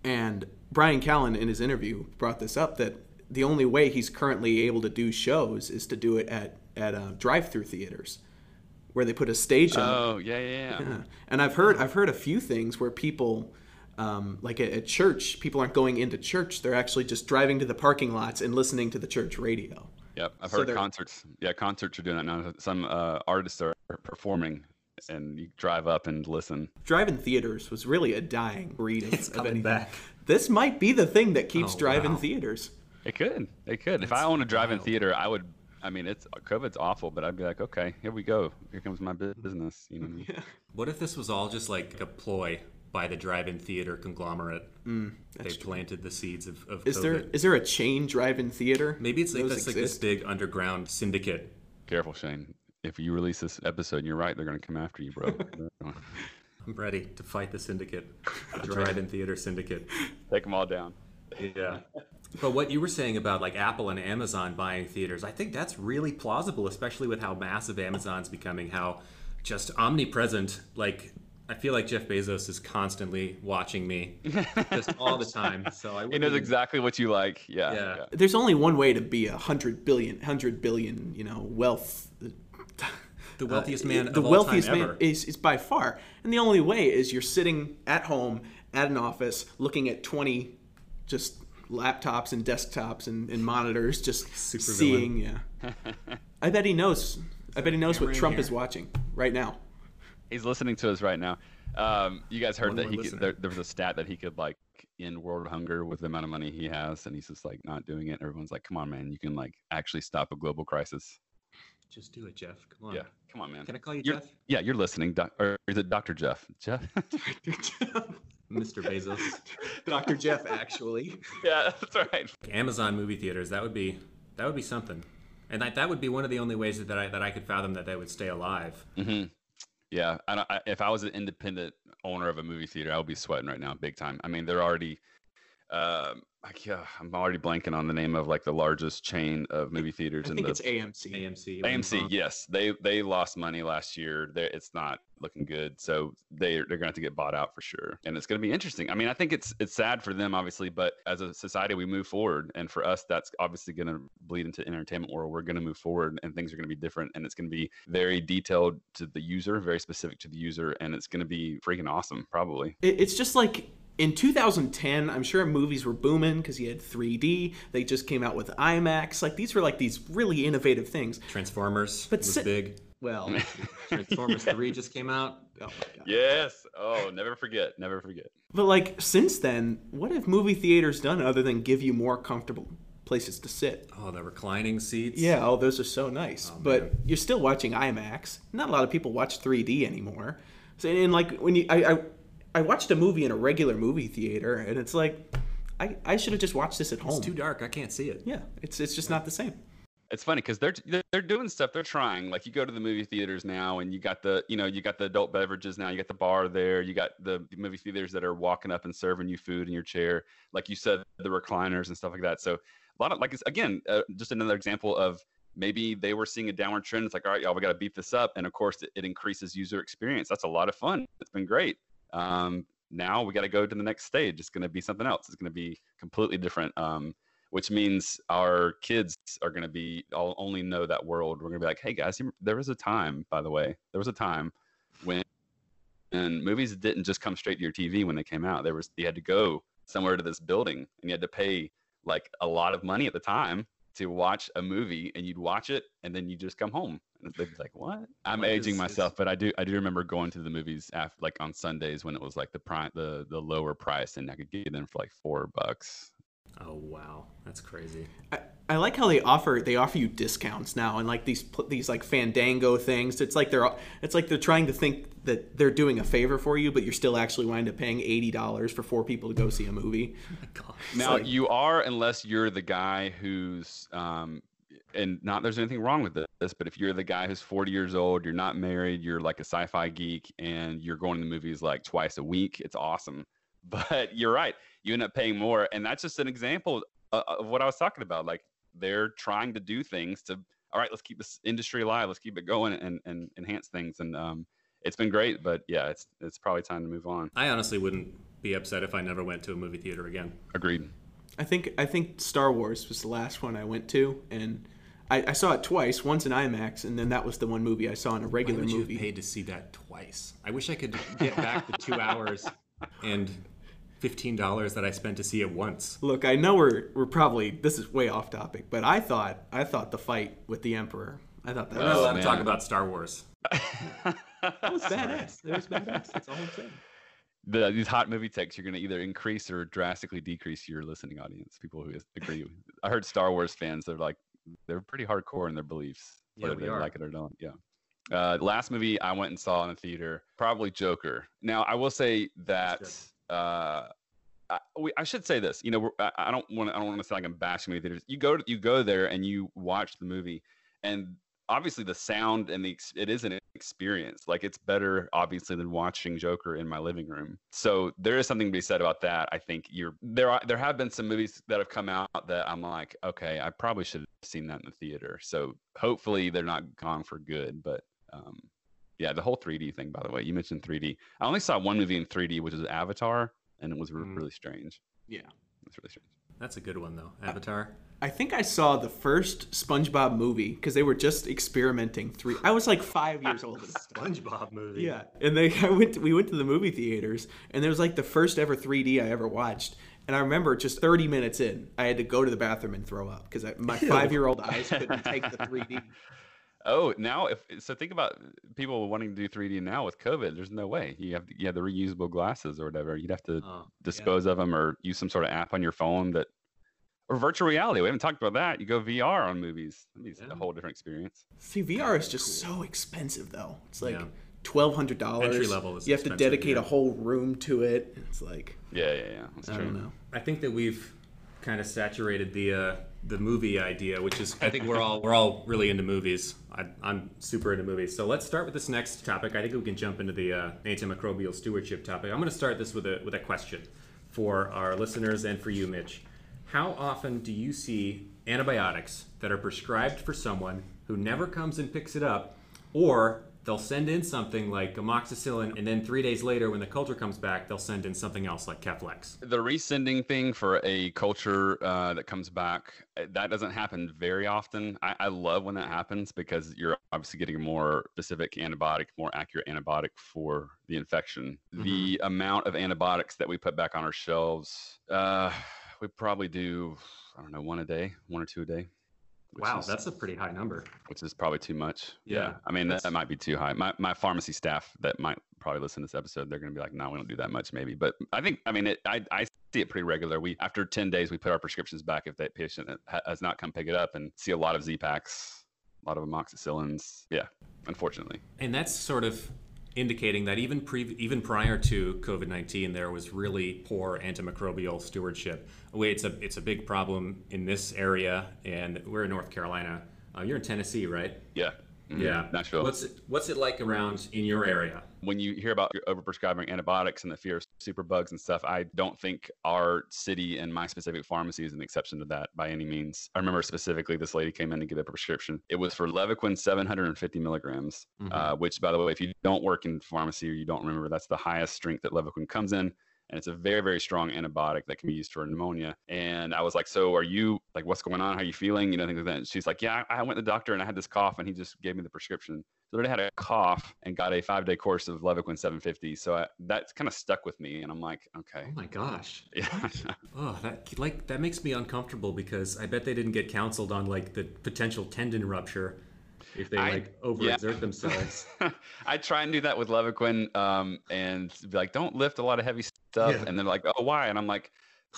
And Bryan Callen in his interview brought this up that the only way he's currently able to do shows is to do it at at uh, drive-through theaters where they put a stage up. Oh yeah, yeah, yeah, yeah. And I've heard I've heard a few things where people um, like at, at, church, people aren't going into church; they're actually just driving to the parking lots and listening to the church radio. Yep, I've heard so concerts. Yeah, concerts are doing that now. Some uh, artists are performing, and you drive up and listen. Drive-in theaters was really a dying breed. Of, it's coming of back. This might be the thing that keeps oh, drive-in wow. theaters. It could. It could. That's if I own a drive-in wild. theater, I would. I mean, it's COVID's awful, but I'd be like, okay, here we go. Here comes my business. You know. Yeah. What if this was all just like a ploy by the drive-in theater conglomerate. Mm, they planted the seeds of, of is COVID. there is there a chain drive-in theater? Maybe it's like that's like this big underground syndicate. Careful, Shane. If you release this episode, you're right. They're going to come after you, bro. I'm ready to fight the syndicate, the drive-in theater syndicate. Take them all down. Yeah. But what you were saying about like Apple and Amazon buying theaters, I think that's really plausible, especially with how massive Amazon's becoming, how just omnipresent like I feel like Jeff Bezos is constantly watching me just all the time. So I he knows exactly what you like. Yeah, yeah. yeah. There's only one way to be a hundred billion, hundred billion, you know, wealth. The wealthiest uh, man. Uh, the wealthiest man is, is by far, and the only way is you're sitting at home at an office looking at twenty just laptops and desktops and, and monitors, just Super seeing. Villain. Yeah. I bet he knows. I bet he knows what Trump is watching right now. He's listening to us right now. Um, you guys heard One that he could, there, there, was a stat that he could like end world hunger with the amount of money he has, and he's just like not doing it. Everyone's like, "Come on, man, you can like actually stop a global crisis." Just do it, Jeff. Come on. Yeah, come on, man. Can I call you you're, Jeff? Yeah, you're listening, doc, or is it Doctor Jeff? Jeff. Mr. Bezos. Dr. Jeff, actually. Yeah, that's right. Amazon movie theaters. That would be that would be something, and that, that would be one of the only ways that I that I could fathom that they would stay alive. Mm-hmm. Yeah, I, if I was an independent owner of a movie theater, I would be sweating right now, big time. I mean, they're already um, like, yeah, I'm already blanking on the name of like the largest chain of movie theaters. I in think the, it's AMC. AMC. AMC. Yes, they they lost money last year. They're, it's not looking good, so they they're going to have to get bought out for sure. And it's going to be interesting. I mean, I think it's it's sad for them, obviously, but as a society, we move forward, and for us, that's obviously going to bleed into entertainment world. We're going to move forward, and things are going to be different, and it's going to be very detailed to the user, very specific to the user, and it's going to be freaking awesome, probably. It's just like in 2010, I'm sure movies were booming because you had 3D. They just came out with IMAX. Like these were like these really innovative things. Transformers but was si- big. Well, Transformers 3 just came out. Oh yes. Oh, never forget. Never forget. But like since then, what have movie theaters done other than give you more comfortable places to sit? Oh, the reclining seats. Yeah. Oh, those are so nice. Oh, but man. you're still watching IMAX. Not a lot of people watch 3D anymore. So, and like when you, I, I I watched a movie in a regular movie theater, and it's like, I, I should have just watched this at home. It's too dark. I can't see it. Yeah, it's it's just not the same. It's funny because they're they're doing stuff. They're trying. Like you go to the movie theaters now, and you got the you know you got the adult beverages now. You got the bar there. You got the movie theaters that are walking up and serving you food in your chair. Like you said, the recliners and stuff like that. So a lot of like again, uh, just another example of maybe they were seeing a downward trend. It's like, all right, y'all, we got to beat this up. And of course, it, it, increases user experience. That's a lot of fun. It's been great. Um, now we got to go to the next stage. It's going to be something else. It's going to be completely different. Um, which means our kids are going to be all only know that world. We're going to be like, hey guys, there was a time, by the way, there was a time when and movies didn't just come straight to your TV when they came out. There was you had to go somewhere to this building and you had to pay like a lot of money at the time to watch a movie and you'd watch it and then you just come home and they'd be like what? I'm like aging myself but i do i do remember going to the movies after like on sundays when it was like the prime the the lower price and i could get them for like four bucks. Oh wow, that's crazy. I, I like how they offer they offer you discounts now and like these these like Fandango things. It's like they're it's like they're trying to think that they're doing a favor for you, but you're still actually wind up paying eighty dollars for four people to go see a movie. Oh now like, you are unless you're the guy who's um, and not there's anything wrong with this, but if you're the guy who's 40 years old, you're not married, you're like a sci-fi geek, and you're going to the movies like twice a week, it's awesome. But you're right you end up paying more. And that's just an example uh, of what I was talking about. Like they're trying to do things to, all right, let's keep this industry alive. Let's keep it going and, and enhance things. And um, it's been great, but yeah, it's, it's probably time to move on. I honestly wouldn't be upset if I never went to a movie theater again. Agreed. I think, I think Star Wars was the last one I went to. And I, I, saw it twice, once in IMAX, and then that was the one movie I saw in a regular Why would movie. You paid to see that twice. I wish I could get back the two hours and fifteen dollars that I spent to see it once. Look, I know we're we're probably this is way off topic, but I thought I thought the fight with the Emperor. I thought that. We're not allowed to talk about Star Wars. that was badass. It was badass. That's all I'm saying. The, these hot movie takes, you're going to either increase or drastically decrease your listening audience. People who agree. I heard Star Wars fans. They're like, they're pretty hardcore in their beliefs, whether yeah, they are. like it or not. Yeah. Uh, last movie I went and saw in the theater, probably Joker. Now I will say that uh, I, we, I, should say this. You know, I, I don't want. I don't want to sound like I'm bashing movie theaters. You go, to, you go there and you watch the movie, and obviously the sound and the it is an experience. Like it's better, obviously, than watching Joker in my living room. So there is something to be said about that. I think you're there. Are, there have been some movies that have come out that I'm like, okay, I probably should have seen that in the theater. So hopefully they're not gone for good. But um, yeah, the whole 3D thing, by the way, you mentioned 3D. I only saw one movie in 3D, which is Avatar, and it was re- mm. really strange. Yeah, it's really strange. That's a good one though, Avatar. I think I saw the first SpongeBob movie because they were just experimenting. Three, I was like five years old. SpongeBob movie. Yeah, and they, I went. To, we went to the movie theaters, and it was like the first ever 3D I ever watched. And I remember just 30 minutes in, I had to go to the bathroom and throw up because my five year old eyes couldn't take the 3D. Oh, now if so, think about people wanting to do 3D now with COVID. There's no way you have you have the reusable glasses or whatever. You'd have to oh, dispose yeah. of them or use some sort of app on your phone that, or virtual reality. We haven't talked about that. You go VR on movies. That'd be yeah. a whole different experience. See, VR is just cool. so expensive though. It's like. Yeah. Twelve hundred dollars. Entry level is You have to dedicate a whole room to it. It's like yeah, yeah, yeah. That's I true. don't know. I think that we've kind of saturated the uh, the movie idea, which is I think we're all we're all really into movies. I, am super into movies. So let's start with this next topic. I think we can jump into the uh, antimicrobial stewardship topic. I'm going to start this with a with a question for our listeners and for you, Mitch. How often do you see antibiotics that are prescribed for someone who never comes and picks it up, or they'll send in something like amoxicillin, and then three days later, when the culture comes back, they'll send in something else like Keflex. The resending thing for a culture uh, that comes back, eh, that doesn't happen very often. I, I, love when that happens because you're obviously getting a more specific antibiotic, more accurate antibiotic for the infection. Mm-hmm. The amount of antibiotics that we put back on our shelves, uh, we probably do, I don't know, one a day, one or two a day. Wow, is, that's a pretty high number. Which is probably too much. Yeah. yeah. I mean, that, that, might be too high. My, my pharmacy staff that might probably listen to this episode, they're going to be like, no, we don't do that much maybe. But I think, I mean, it, I, I see it pretty regular. We, after 10 days, we put our prescriptions back if that patient has not come pick it up and see a lot of Z-Paks, a lot of amoxicillins. Yeah, unfortunately. And that's sort of indicating that even pre- even prior to COVID nineteen, there was really poor antimicrobial stewardship. It's a it's a big problem in this area, and we're in North Carolina. Uh, you're in Tennessee, right? Yeah. Mm-hmm. Yeah, Nashville. What's it, what's it like around in your area? When you hear about overprescribing antibiotics and the fear of superbugs and stuff, I don't think our city and my specific pharmacy is an exception to that by any means. I remember specifically this lady came in to get a prescription. It was for Levaquin 750 milligrams, mm-hmm. uh, which, by the way, if you don't work in pharmacy or you don't remember, that's the highest strength that Levaquin comes in and it's a very very strong antibiotic that can be used for pneumonia and i was like so are you like what's going on how are you feeling you know things like that and she's like yeah i went to the doctor and i had this cough and he just gave me the prescription so I had a cough and got a five day course of Levaquin 750. So I, that's kind of stuck with me, and I'm like, okay. Oh my gosh. Yeah. oh, that like that makes me uncomfortable because I bet they didn't get counseled on like the potential tendon rupture if they I, like overexert yeah. themselves. I try and do that with Levaquin, um, and be like, don't lift a lot of heavy stuff, yeah. and they're like, oh, why? And I'm like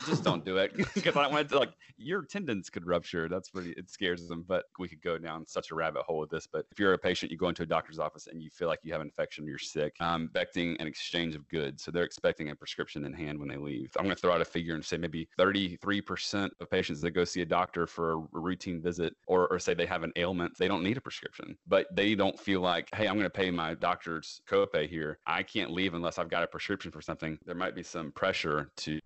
just don't do it because I want to like your tendons could rupture. That's pretty. It scares them. But we could go down such a rabbit hole with this. But if you're a patient, you go into a doctor's office and you feel like you have an infection, you're sick. Um, expecting an exchange of goods, so they're expecting a prescription in hand when they leave. I'm going to throw out a figure and say maybe 33% of patients that go see a doctor for a routine visit, or, or say they have an ailment, they don't need a prescription, but they don't feel like, hey, I'm going to pay my doctor's copay here. I can't leave unless I've got a prescription for something. There might be some pressure to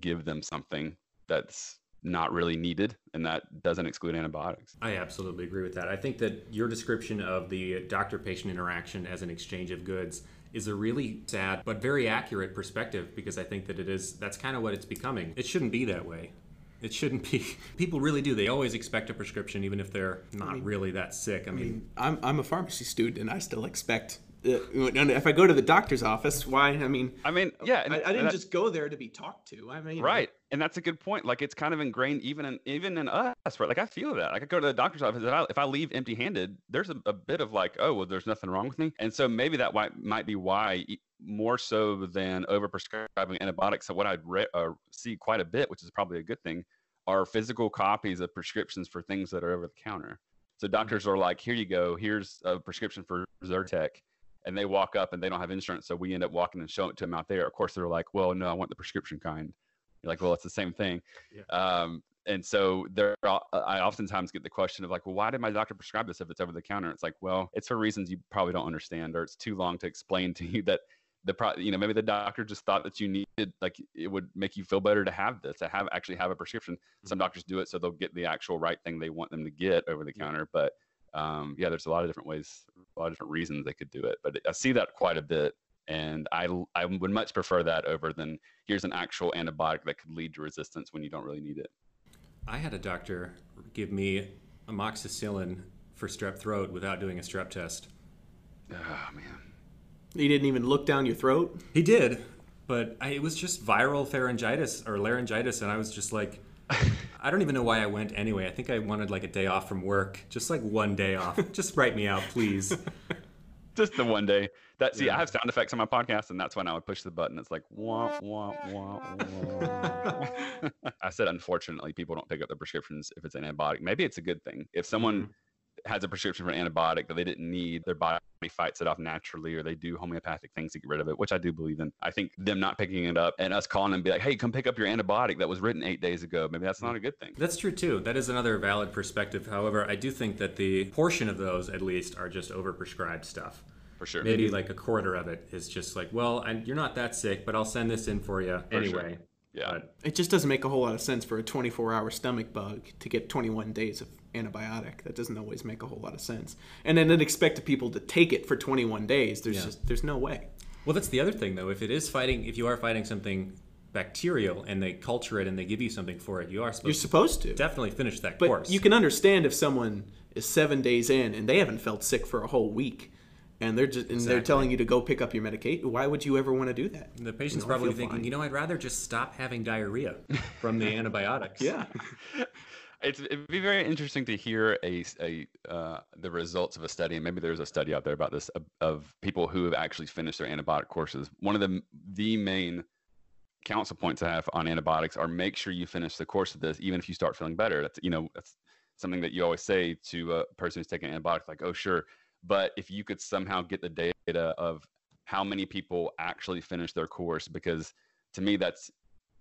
give them them something that's not really needed and that doesn't exclude antibiotics. I absolutely agree with that. I think that your description of the doctor patient interaction as an exchange of goods is a really sad but very accurate perspective because I think that it is that's kind of what it's becoming. It shouldn't be that way. It shouldn't be. People really do. They always expect a prescription even if they're not I mean, really that sick. I mean, I mean, I'm I'm a pharmacy student and I still expect if I go to the doctor's office, why? I mean, I mean, yeah, I, I, didn't just go there to be talked to. I mean, right, and that's a good point. Like it's kind of ingrained even in even in us, right? Like I feel that. Like I go to the doctor's office, and I, if I leave empty-handed, there's a, a, bit of like, oh, well, there's nothing wrong with me, and so maybe that might might be why more so than overprescribing antibiotics. So what I'd re- uh, see quite a bit, which is probably a good thing, are physical copies of prescriptions for things that are over the counter. So doctors are like, here you go, here's a prescription for Zyrtec and they walk up and they don't have insurance, so we end up walking and showing it to them out there. Of course, they're like, "Well, no, I want the prescription kind." You're like, "Well, it's the same thing." Yeah. Um, and so there, I oftentimes get the question of like, "Well, why did my doctor prescribe this if it's over the counter?" It's like, well, it's for reasons you probably don't understand, or it's too long to explain to you that the pro, you know, maybe the doctor just thought that you needed, like, it would make you feel better to have this, to have actually have a prescription. Mm-hmm. Some doctors do it so they'll get the actual right thing they want them to get over the counter, but um, yeah, there's a lot of different ways, a lot of different reasons they could do it. But I see that quite a bit, and I I would much prefer that over than here's an actual antibiotic that could lead to resistance when you don't really need it. I had a doctor give me amoxicillin for strep throat without doing a strep test. Oh man. He didn't even look down your throat? He did, but I, it was just viral pharyngitis or laryngitis, and I was just like, I don't even know why I went anyway. I think I wanted like a day off from work, just like one day off. just write me out, please. just the one day. That see, yeah. I have sound effects on my podcast, and that's when I would push the button. It's like wah wah wah wah. I said, unfortunately, people don't pick up the prescriptions if it's an antibiotic. Maybe it's a good thing. If someone mm-hmm has a prescription for an antibiotic that they didn't need, their body fights it off naturally, or they do homeopathic things to get rid of it, which I do believe in. I think them not picking it up and us calling them and be like, hey, come pick up your antibiotic that was written eight days ago, maybe that's not a good thing. That's true too. That is another valid perspective. However, I do think that the portion of those, at least, are just overprescribed stuff. For sure. Maybe like a quarter of it is just like, well, you're not that sick, but I'll send this in for you for anyway. Sure. Yeah. But it just doesn't make a whole lot of sense for a 24 hour stomach bug to get 21 days of antibiotic. That doesn't always make a whole lot of sense. And then expect people to take it for 21 days. There's yeah. just there's no way. Well, that's the other thing though. If it is fighting, if you are fighting something bacterial and they culture it and they give you something for it, you are supposed you're supposed to definitely finish that but course. You can understand if someone is seven days in and they haven't felt sick for a whole week. And they're just and exactly. they're telling you to go pick up your medication. Why would you ever want to do that? The patient's you know, probably thinking, fine. you know, I'd rather just stop having diarrhea from the antibiotics. yeah. it's, it'd be very interesting to hear a, a uh, the results of a study, and maybe there's a study out there about this of, of, people who have actually finished their antibiotic courses. One of the the main counsel points I have on antibiotics are make sure you finish the course of this, even if you start feeling better. That's you know that's something that you always say to a person who's taking antibiotics, like, oh sure, but if you could somehow get the data of how many people actually finish their course, because to me that's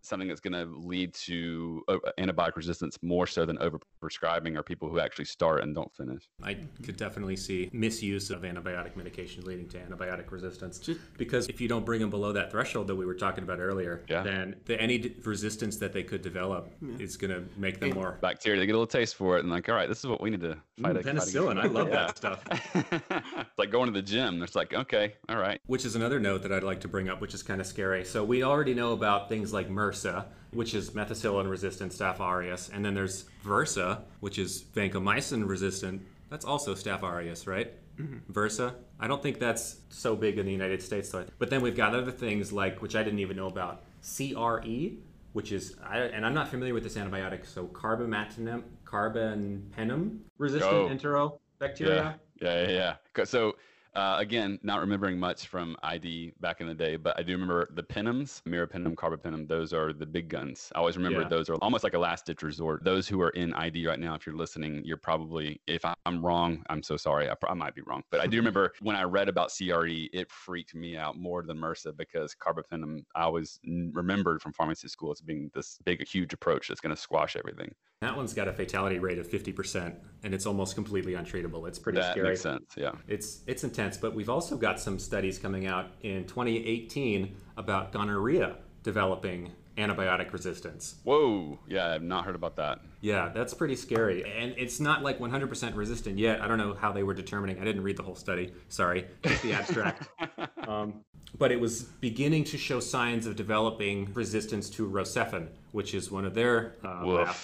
something that's going to lead to uh, antibiotic resistance more so than overprescribing are people who actually start and don't finish. I could definitely see misuse of antibiotic medication leading to antibiotic resistance. because if you don't bring them below that threshold that we were talking about earlier, Yeah. then the, any d- resistance that they could develop is going to make them more. Bacteria, they get a little taste for it and like, all right, this is what we need to fight, ag- against." Penicillin, I love that stuff. it's like going to the gym. It's like, okay, all right. Which is another note that I'd like to bring up, which is kind of scary. So we already know about things like MRSA, which is methicillin-resistant Staph aureus, and then there's VRSA, which is vancomycin-resistant. That's also Staph aureus, right? Mm-hmm. VRSA. I don't think that's so big in the United States, though. But then we've got other things like, which I didn't even know about, CRE, which is, I, and I'm not familiar with this antibiotic, so carbapenem, carbapenem resistant Oh. enterobacteria. Yeah, yeah, yeah. yeah. So uh, again, not remembering much from ID back in the day, but I do remember the penems, meropenem, carbapenem. Those are the big guns. I always remember Yeah. those are almost like a last ditch resort. Those who are in ID right now, if you're listening, you're probably, if I'm wrong, I'm so sorry. I, I might be wrong, but I do remember when I read about CRE, it freaked me out more than MRSA because carbapenem, I always remembered from pharmacy school as being this big, huge approach that's going to squash everything. That one's got a fatality rate of 50%, and it's almost completely untreatable. It's pretty that scary. makes sense. Yeah. It's it's intense, but we've also got some studies coming out in 2018 about gonorrhea developing antibiotic resistance. Whoa. Yeah, I've not heard about that. Yeah, that's pretty scary. And it's not like 100% resistant yet. I don't know how they were determining. I didn't read the whole study. Sorry, just the abstract. um, but it was beginning to show signs of developing resistance to Rocephin, which is one of their uh,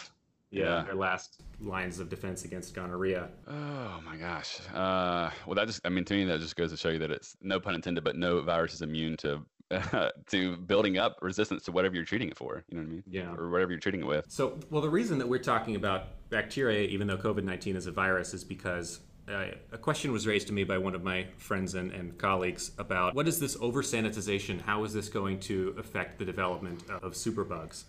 yeah, their last lines of defense against gonorrhea. Oh my gosh. Uh, well, that just, I mean, to me, that just goes to show you that it's no pun intended, but no virus is immune to. to building up resistance to whatever you're treating it for, you know what I mean? Yeah. Or whatever you're treating it with. So, well, the reason that we're talking about bacteria, even though COVID 19 is a virus, is because uh, a question was raised to me by one of my friends and, and colleagues about what is this over sanitization? How is this going to affect the development of superbugs?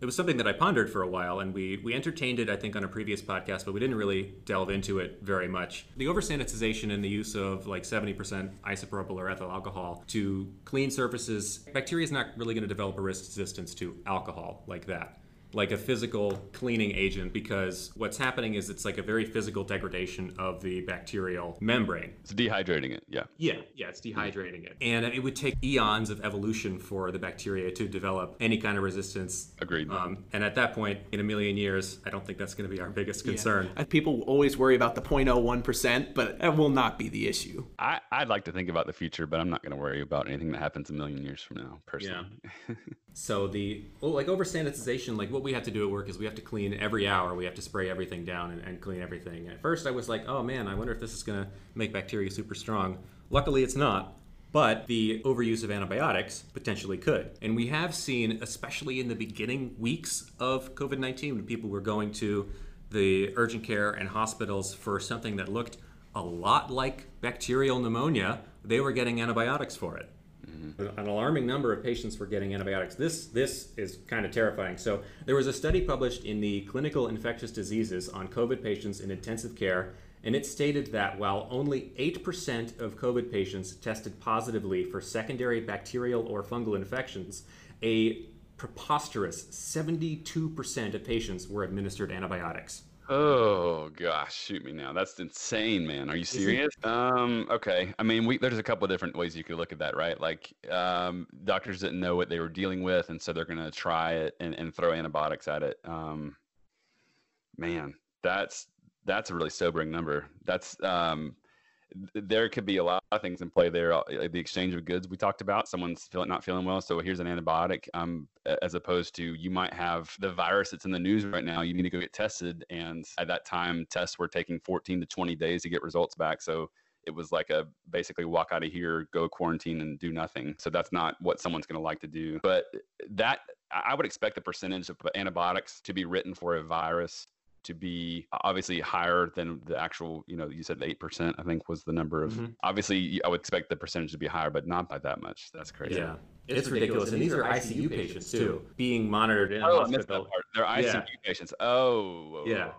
It was something that I pondered for a while, and we, we entertained it, I think, on a previous podcast, but we didn't really delve into it very much. The over sanitization and the use of like 70% isopropyl or ethyl alcohol to clean surfaces, bacteria is not really going to develop a risk resistance to alcohol like that like a physical cleaning agent because what's happening is it's like a very physical degradation of the bacterial membrane. It's dehydrating it. Yeah. Yeah, yeah, it's dehydrating it. And it would take eons of evolution for the bacteria to develop any kind of resistance. Agreed. Um, and at that point, in a million years, I don't think that's going to be our biggest concern. Uh, People always worry about the 0.01%, but that will not be the issue. I, I'd like to think about the future, but I'm not going to worry about anything that happens a million years from now, personally. Yeah. So the well, like over sanitization, like what we have to do at work is we have to clean every hour. We have to spray everything down and, and clean everything. At first, I was like, oh man, I wonder if this is going to make bacteria super strong. Luckily, it's not. But the overuse of antibiotics potentially could. And we have seen, especially in the beginning weeks of COVID 19, when people were going to the urgent care and hospitals for something that looked a lot like bacterial pneumonia, they were getting antibiotics for it. Mm-hmm. An alarming number of patients were getting antibiotics. This this is kind of terrifying. So there was a study published in the Clinical Infectious Diseases on COVID patients in intensive care, and it stated that while only 8% of COVID patients tested positively for secondary bacterial or fungal infections, a preposterous 72% of patients were administered antibiotics. Oh gosh, shoot me now. That's insane, man. Are you serious? Um, okay. I mean, we there's a couple of different ways you could look at that, right? Like, um, doctors didn't know what they were dealing with, and so they're gonna try it and, and throw antibiotics at it. Um, man, that's that's a really sobering number. That's um, there could be a lot of things in play there. uh, The exchange of goods we talked about. Someone's feeling not feeling well, so here's an antibiotic. Um, as opposed to you might have the virus that's in the news right now. You need to go get tested, and at that time, tests were taking 14 to 20 days to get results back. So it was like a basically walk out of here, go quarantine, and do nothing. So that's not what someone's going to like to do. But that I I would expect the percentage of antibiotics to be written for a virus to be obviously higher than the actual, you know, you said 8%, I think was the number of. Mhm. Obviously, I would expect the percentage to be higher, but not by that much. That's crazy. Yeah. It's, ridiculous. And these are ICU patients too, being monitored in Oh, I missed hospital. that part. They're ICU Yeah. patients. Oh, whoa, Yeah. Okay,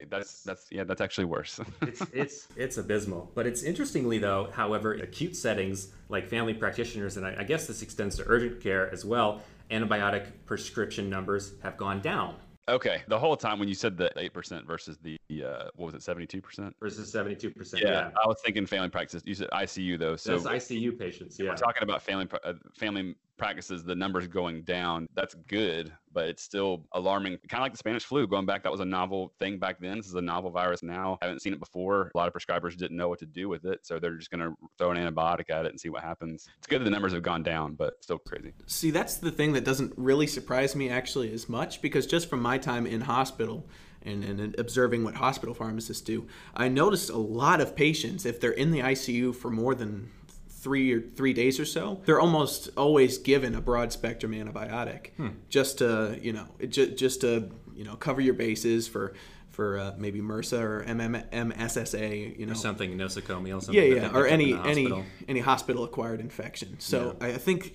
okay. That's that's yeah. That's actually worse. it's it's it's abysmal. But it's interestingly though, however, acute settings like family practitioners, and I, I guess this extends to urgent care as well. antibiotic prescription numbers have gone down Okay, the whole time when you said the eight percent versus the uh, what was it, seventy two percent versus seventy two percent. Yeah, I was thinking family practice. You said ICU though, so That's ICU patients. Yeah, we're talking about family uh, family practices. The numbers going down. That's good, but it's still alarming. Kind of like the Spanish flu. Going back, that was a novel thing back then. This is a novel virus now. Haven't seen it before. A lot of prescribers didn't know what to do with it, so they're just going to throw an antibiotic at it and see what happens. It's good that the numbers have gone down, but still crazy. See, that's the thing that doesn't really surprise me actually as much because just from my time in hospital and, and observing what hospital pharmacists do, I noticed a lot of patients, if they're in the ICU for more than three or three days or so, they're almost always given a broad spectrum antibiotic just to, you know, it ju- just to, you know, cover your bases for for uh, maybe MRSA or MM- MSSA, you know, or something nosocomial. Something yeah, yeah, or pick up in any any any hospital acquired infection. So I I think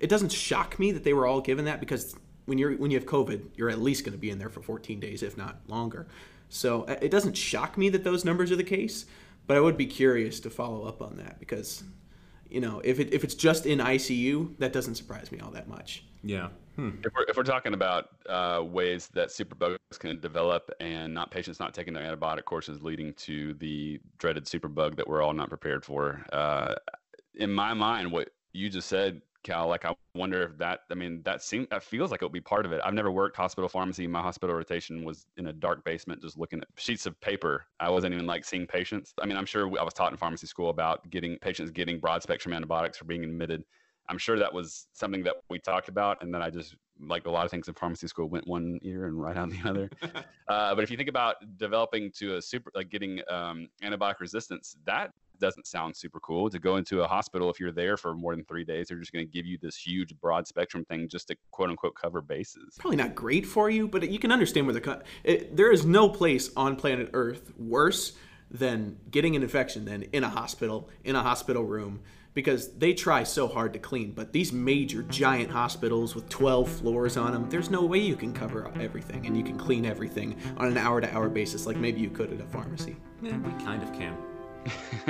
it doesn't shock me that they were all given that because when you're when you have COVID, you're at least going to be in there for 14 days, if not longer. So uh, it doesn't shock me that those numbers are the case, but I would be curious to follow up on that because you know if it if it's just in ICU, that doesn't surprise me all that much. Yeah. Hmm. If we're, if we're talking about uh, ways that superbugs can develop and not patients not taking their antibiotic courses leading to the dreaded superbug that we're all not prepared for, uh, in my mind, what you just said, Cal, like I wonder if that, I mean, that seems, that feels like it would be part of it. I've never worked hospital pharmacy. My hospital rotation was in a dark basement, just looking at sheets of paper. I wasn't even like seeing patients. I mean, I'm sure I was taught in pharmacy school about getting patients getting broad spectrum antibiotics for being admitted. I'm sure that was something that we talked about, and then I just like a lot of things in pharmacy school went one ear and right out the other. uh, but if you think about developing to a super, like getting um, antibiotic resistance, that doesn't sound super cool to go into a hospital if you're there for more than three days. They're just going to give you this huge broad spectrum thing just to quote unquote cover bases. Probably not great for you, but you can understand where the co- it, there is no place on planet Earth worse than getting an infection than in a hospital in a hospital room because they try so hard to clean. But these major giant hospitals with 12 floors on them, there's no way you can cover everything and you can clean everything on an hour to hour basis like maybe you could at a pharmacy. Yeah, we kind of can.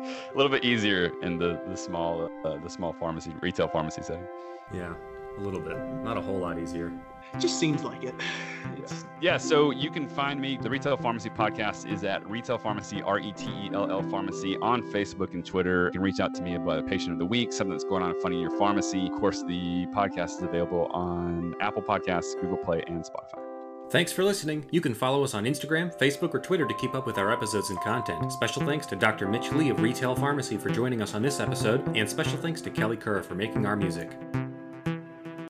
a little bit easier in the the small uh, the small pharmacy retail pharmacy setting. Yeah, a little bit. Not a whole lot easier. It just seems like it. It's, Yeah, so you can find me. The Retail Pharmacy Podcast is at Retail Pharmacy, R E T E L L Pharmacy, on Facebook and Twitter. You can reach out to me about a patient of the week, something that's going on in funny in your pharmacy. Of course, the podcast is available on Apple Podcasts, Google Play, and Spotify. Thanks for listening. You can follow us on Instagram, Facebook, or Twitter to keep up with our episodes and content. Special thanks to Dr. Mitch Lee of Retail Pharmacy for joining us on this episode, and special thanks to Kelly Kerr for making our music.